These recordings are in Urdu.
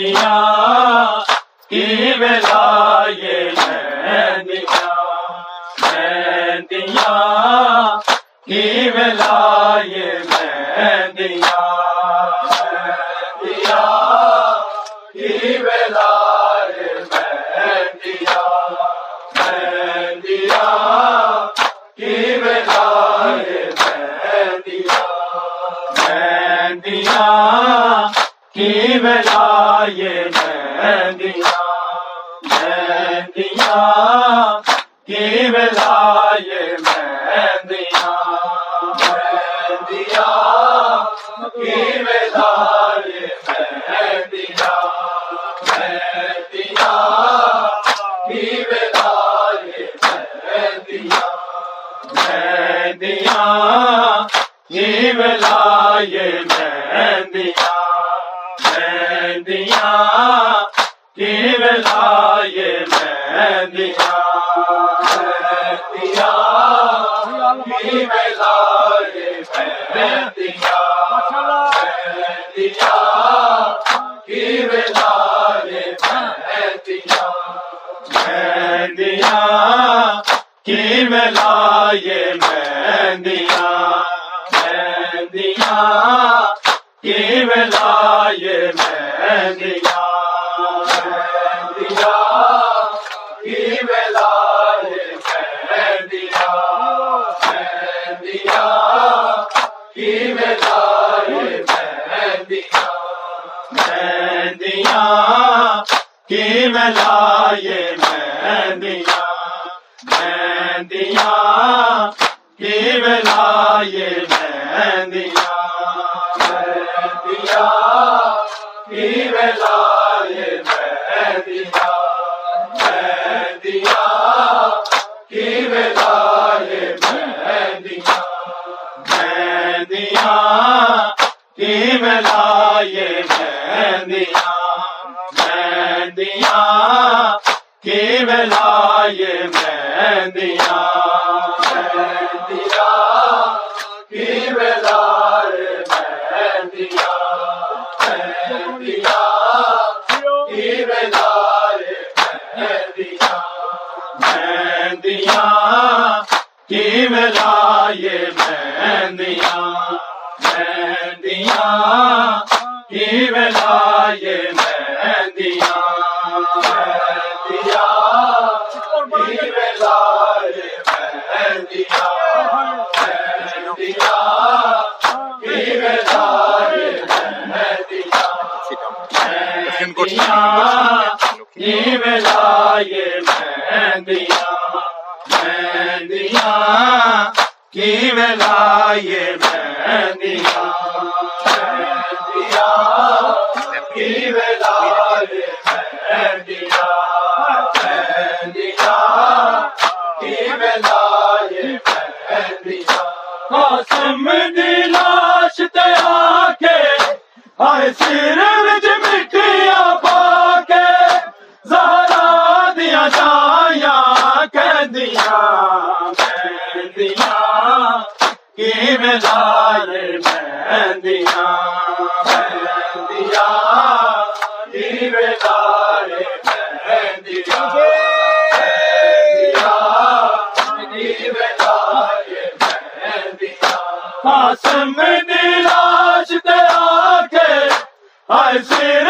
دیا کی ویلا یہ دیا کی ویلا کی دیا مہندیاں مہندیاں کی ولائے دیا دیا دیا کی ملا یہ میں دیا۔ دیا میں جائے مہندیاں مہندیاں دل قاسم دلاش دے آ کے ہائے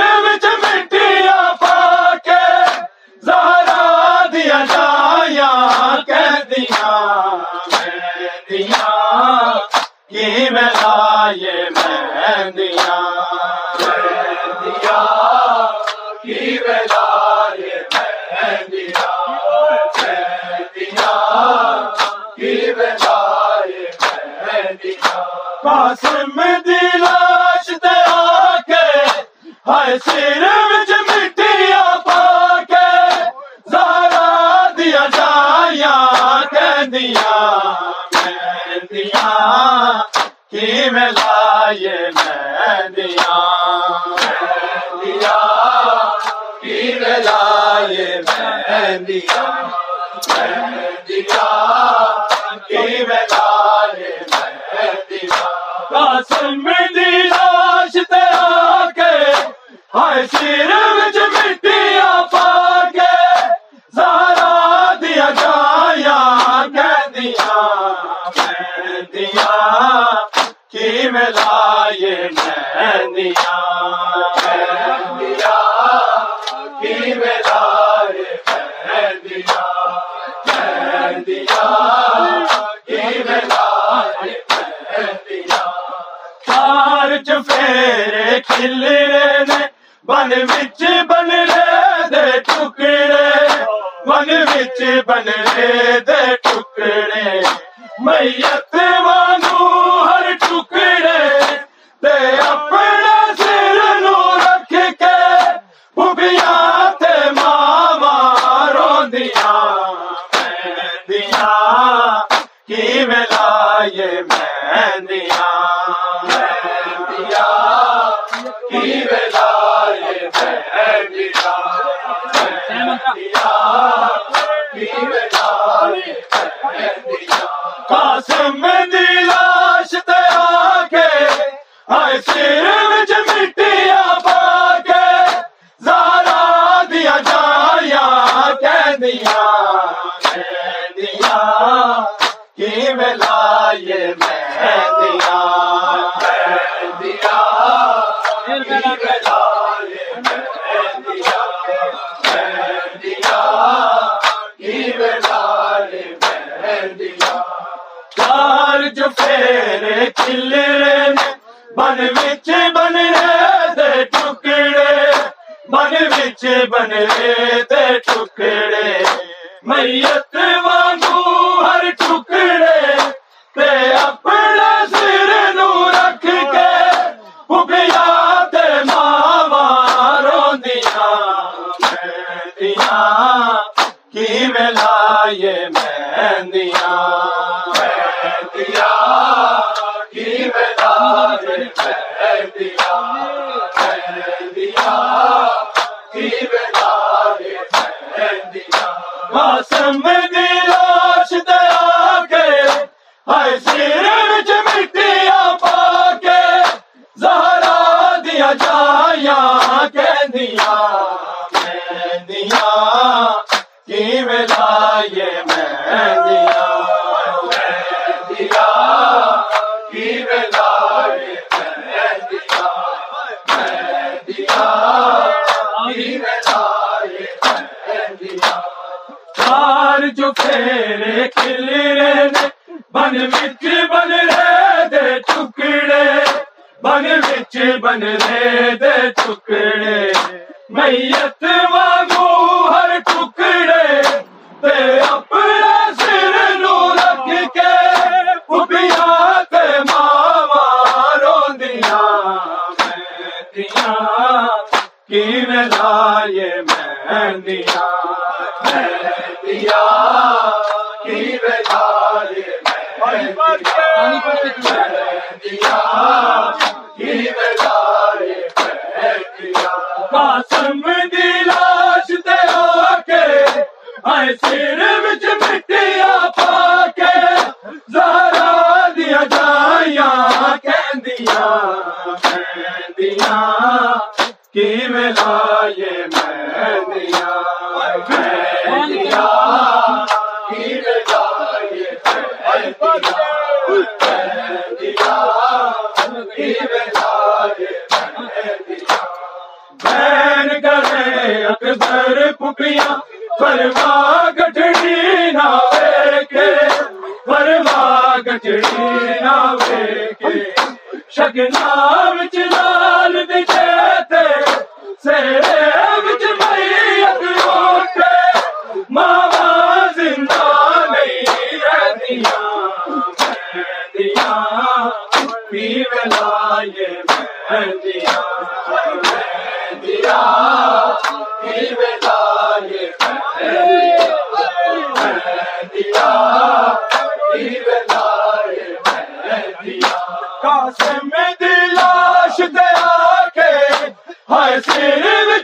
دیا قاسم دلاش دیا کے ہائے شیر موسم دے Yeah. قاسم دی لاش تے آکے ہائے سر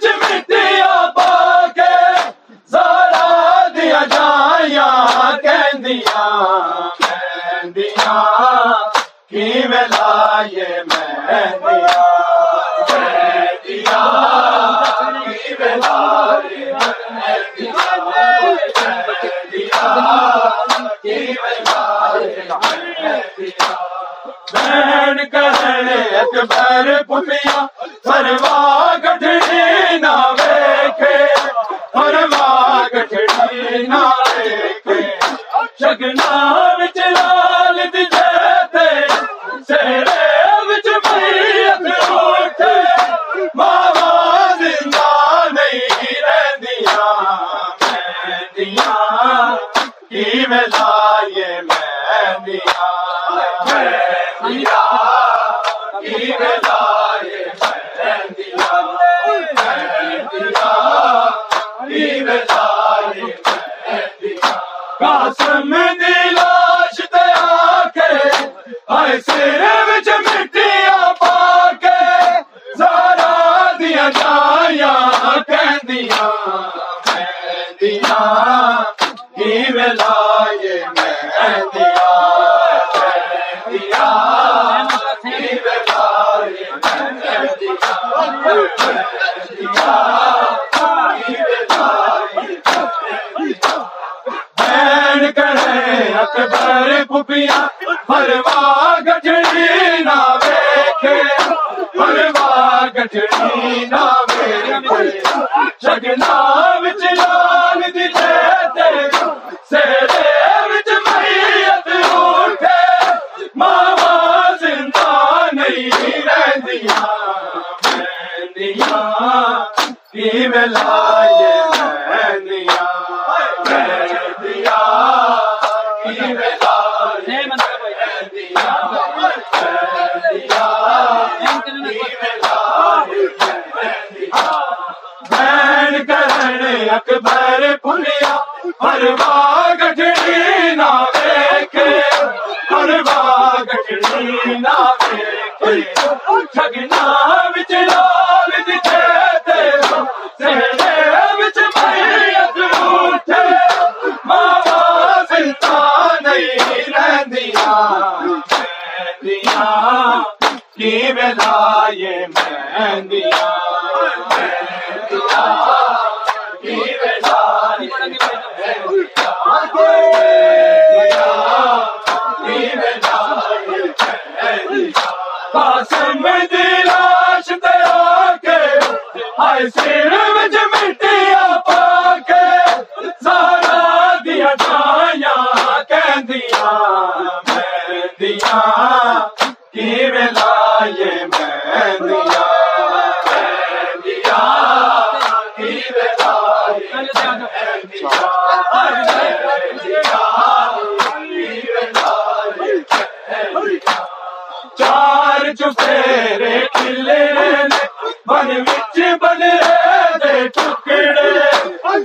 قاسم دلاش دیا کے ایسے گھر بھولیا پروا گٹڑی نہ ویکھے۔ پروا گٹڑی نہ ویکھے۔ ٹھگنا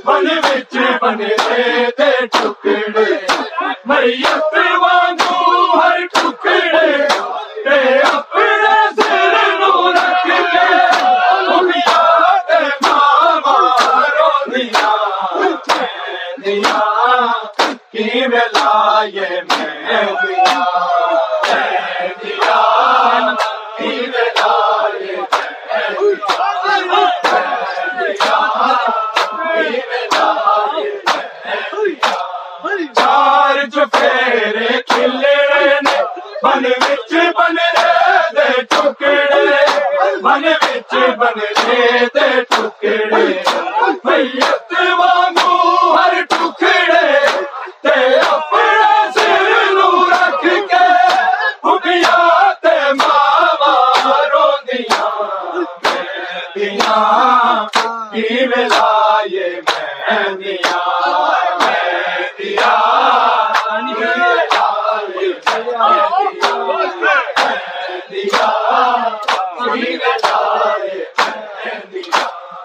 بن بچ بنے دے ٹکڑے میت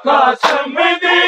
قاسم دی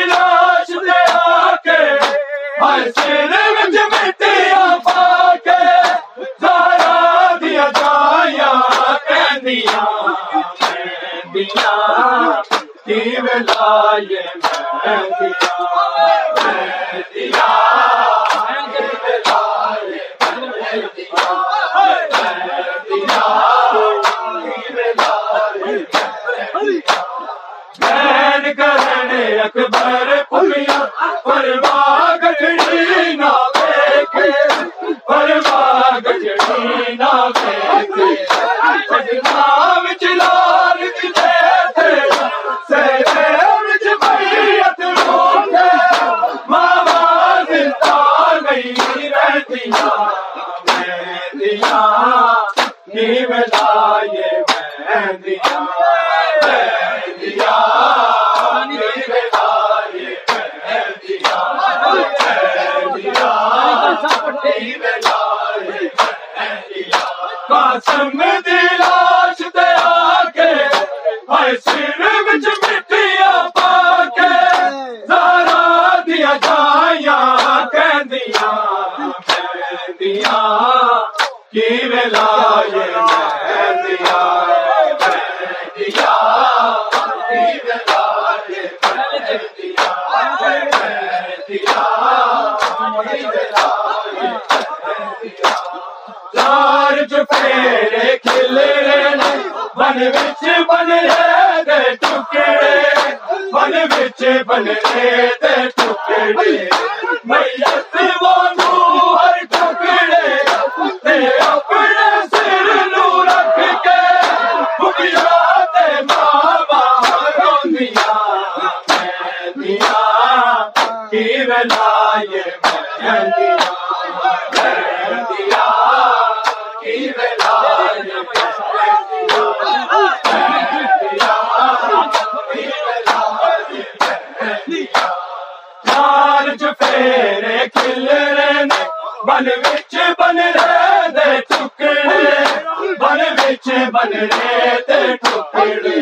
بن رہے دے ٹکڑے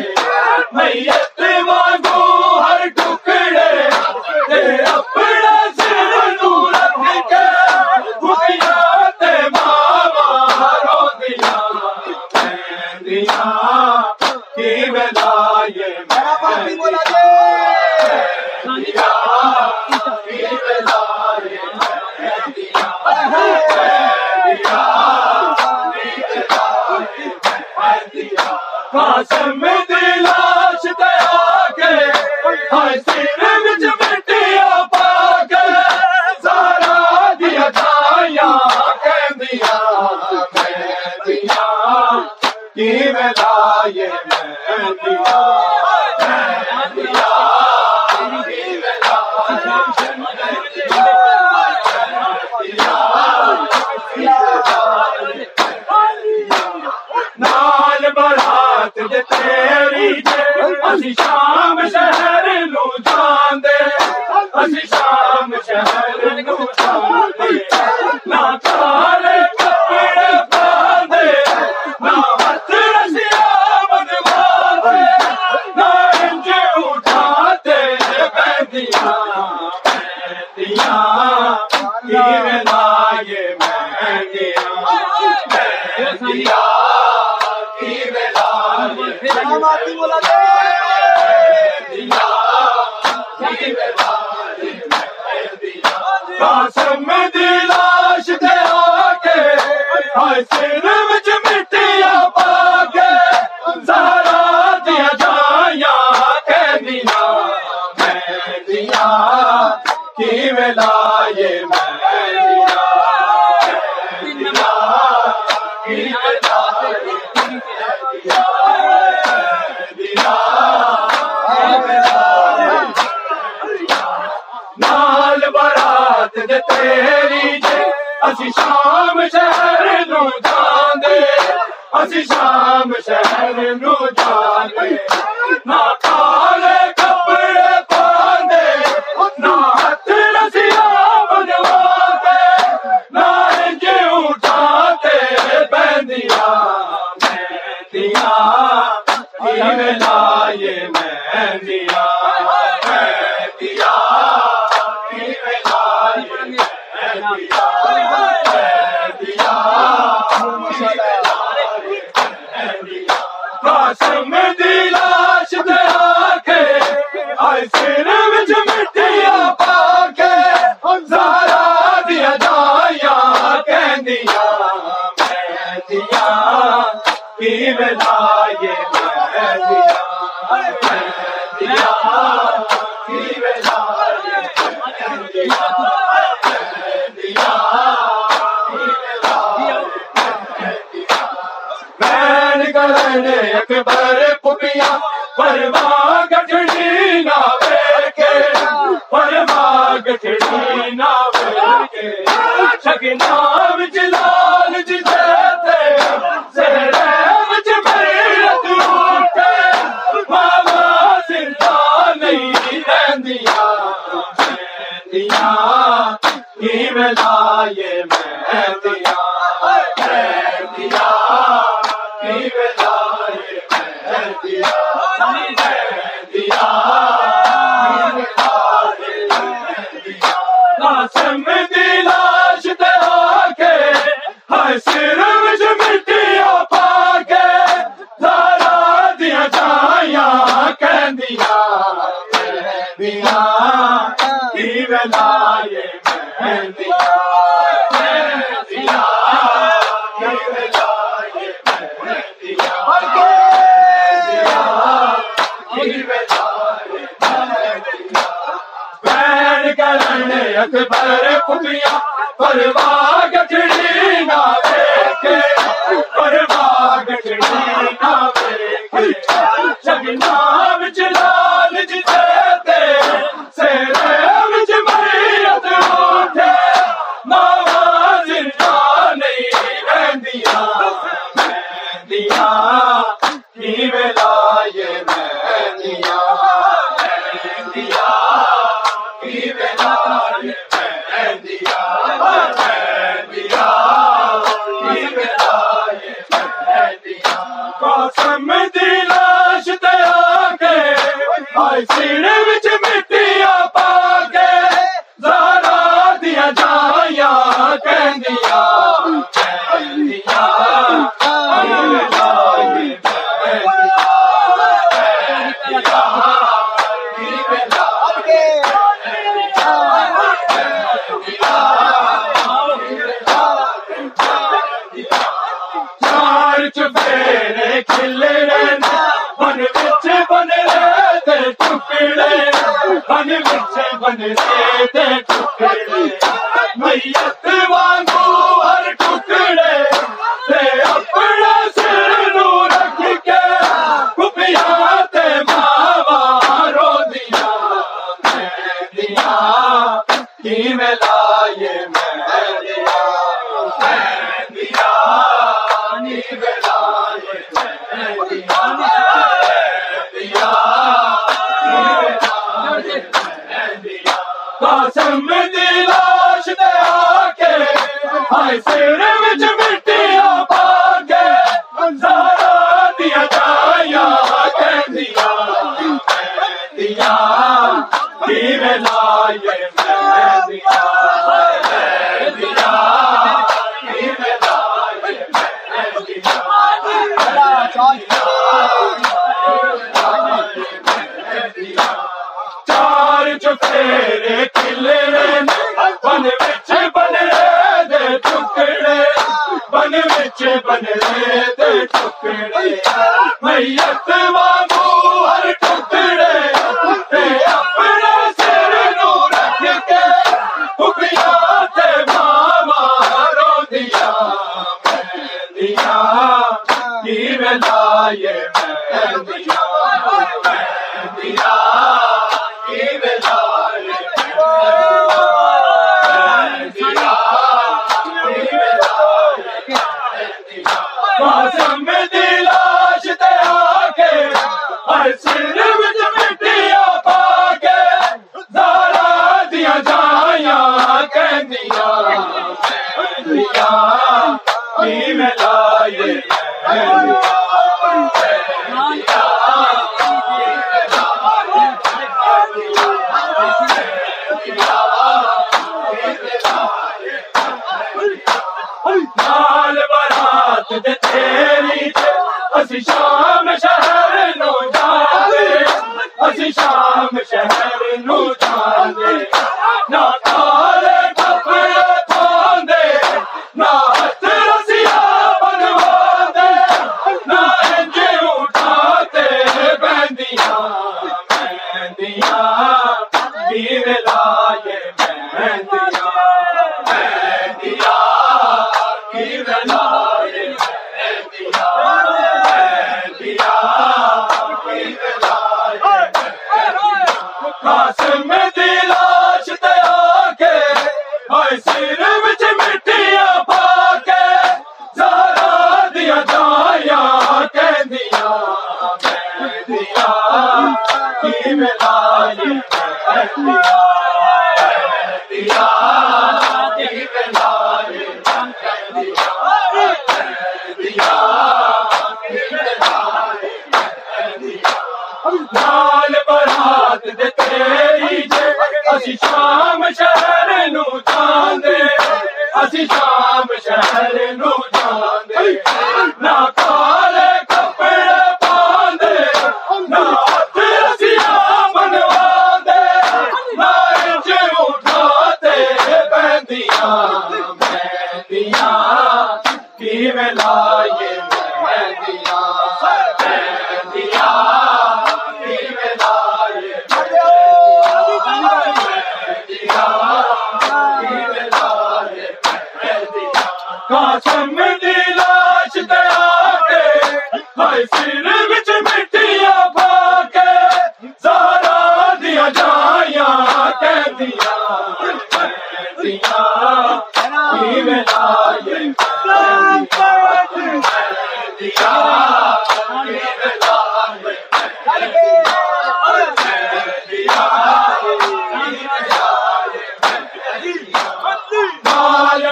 میت نہیں رہندیاں یہ قاسم دی کے ہائے سر وچ بازم دل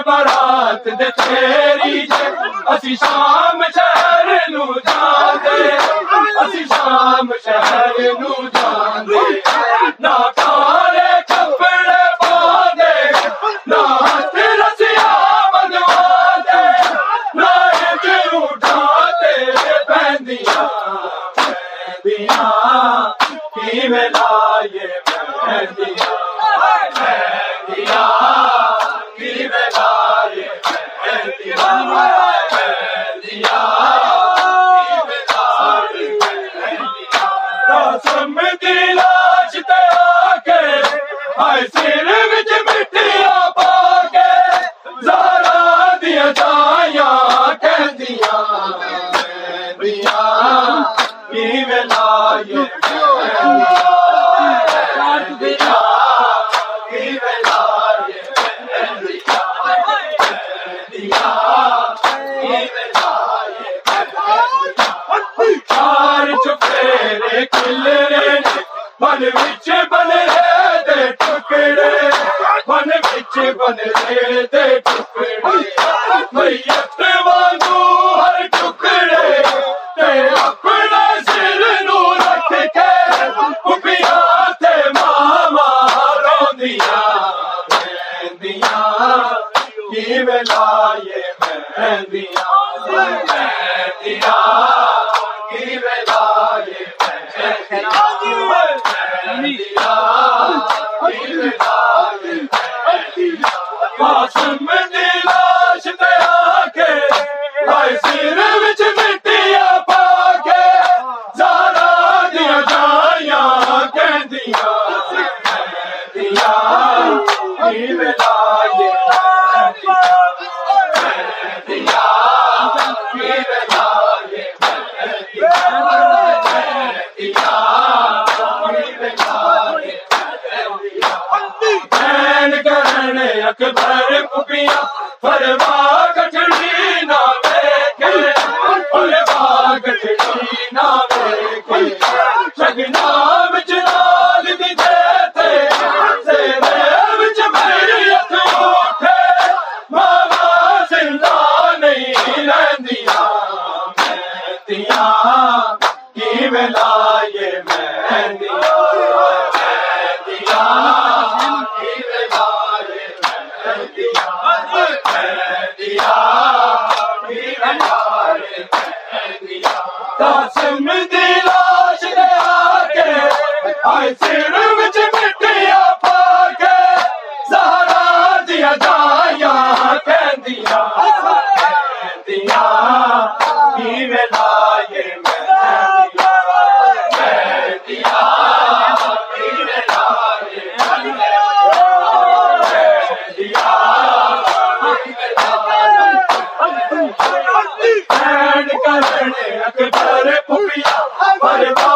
بڑا تیری اسی شان میری اکبر پیا فرما Fireball!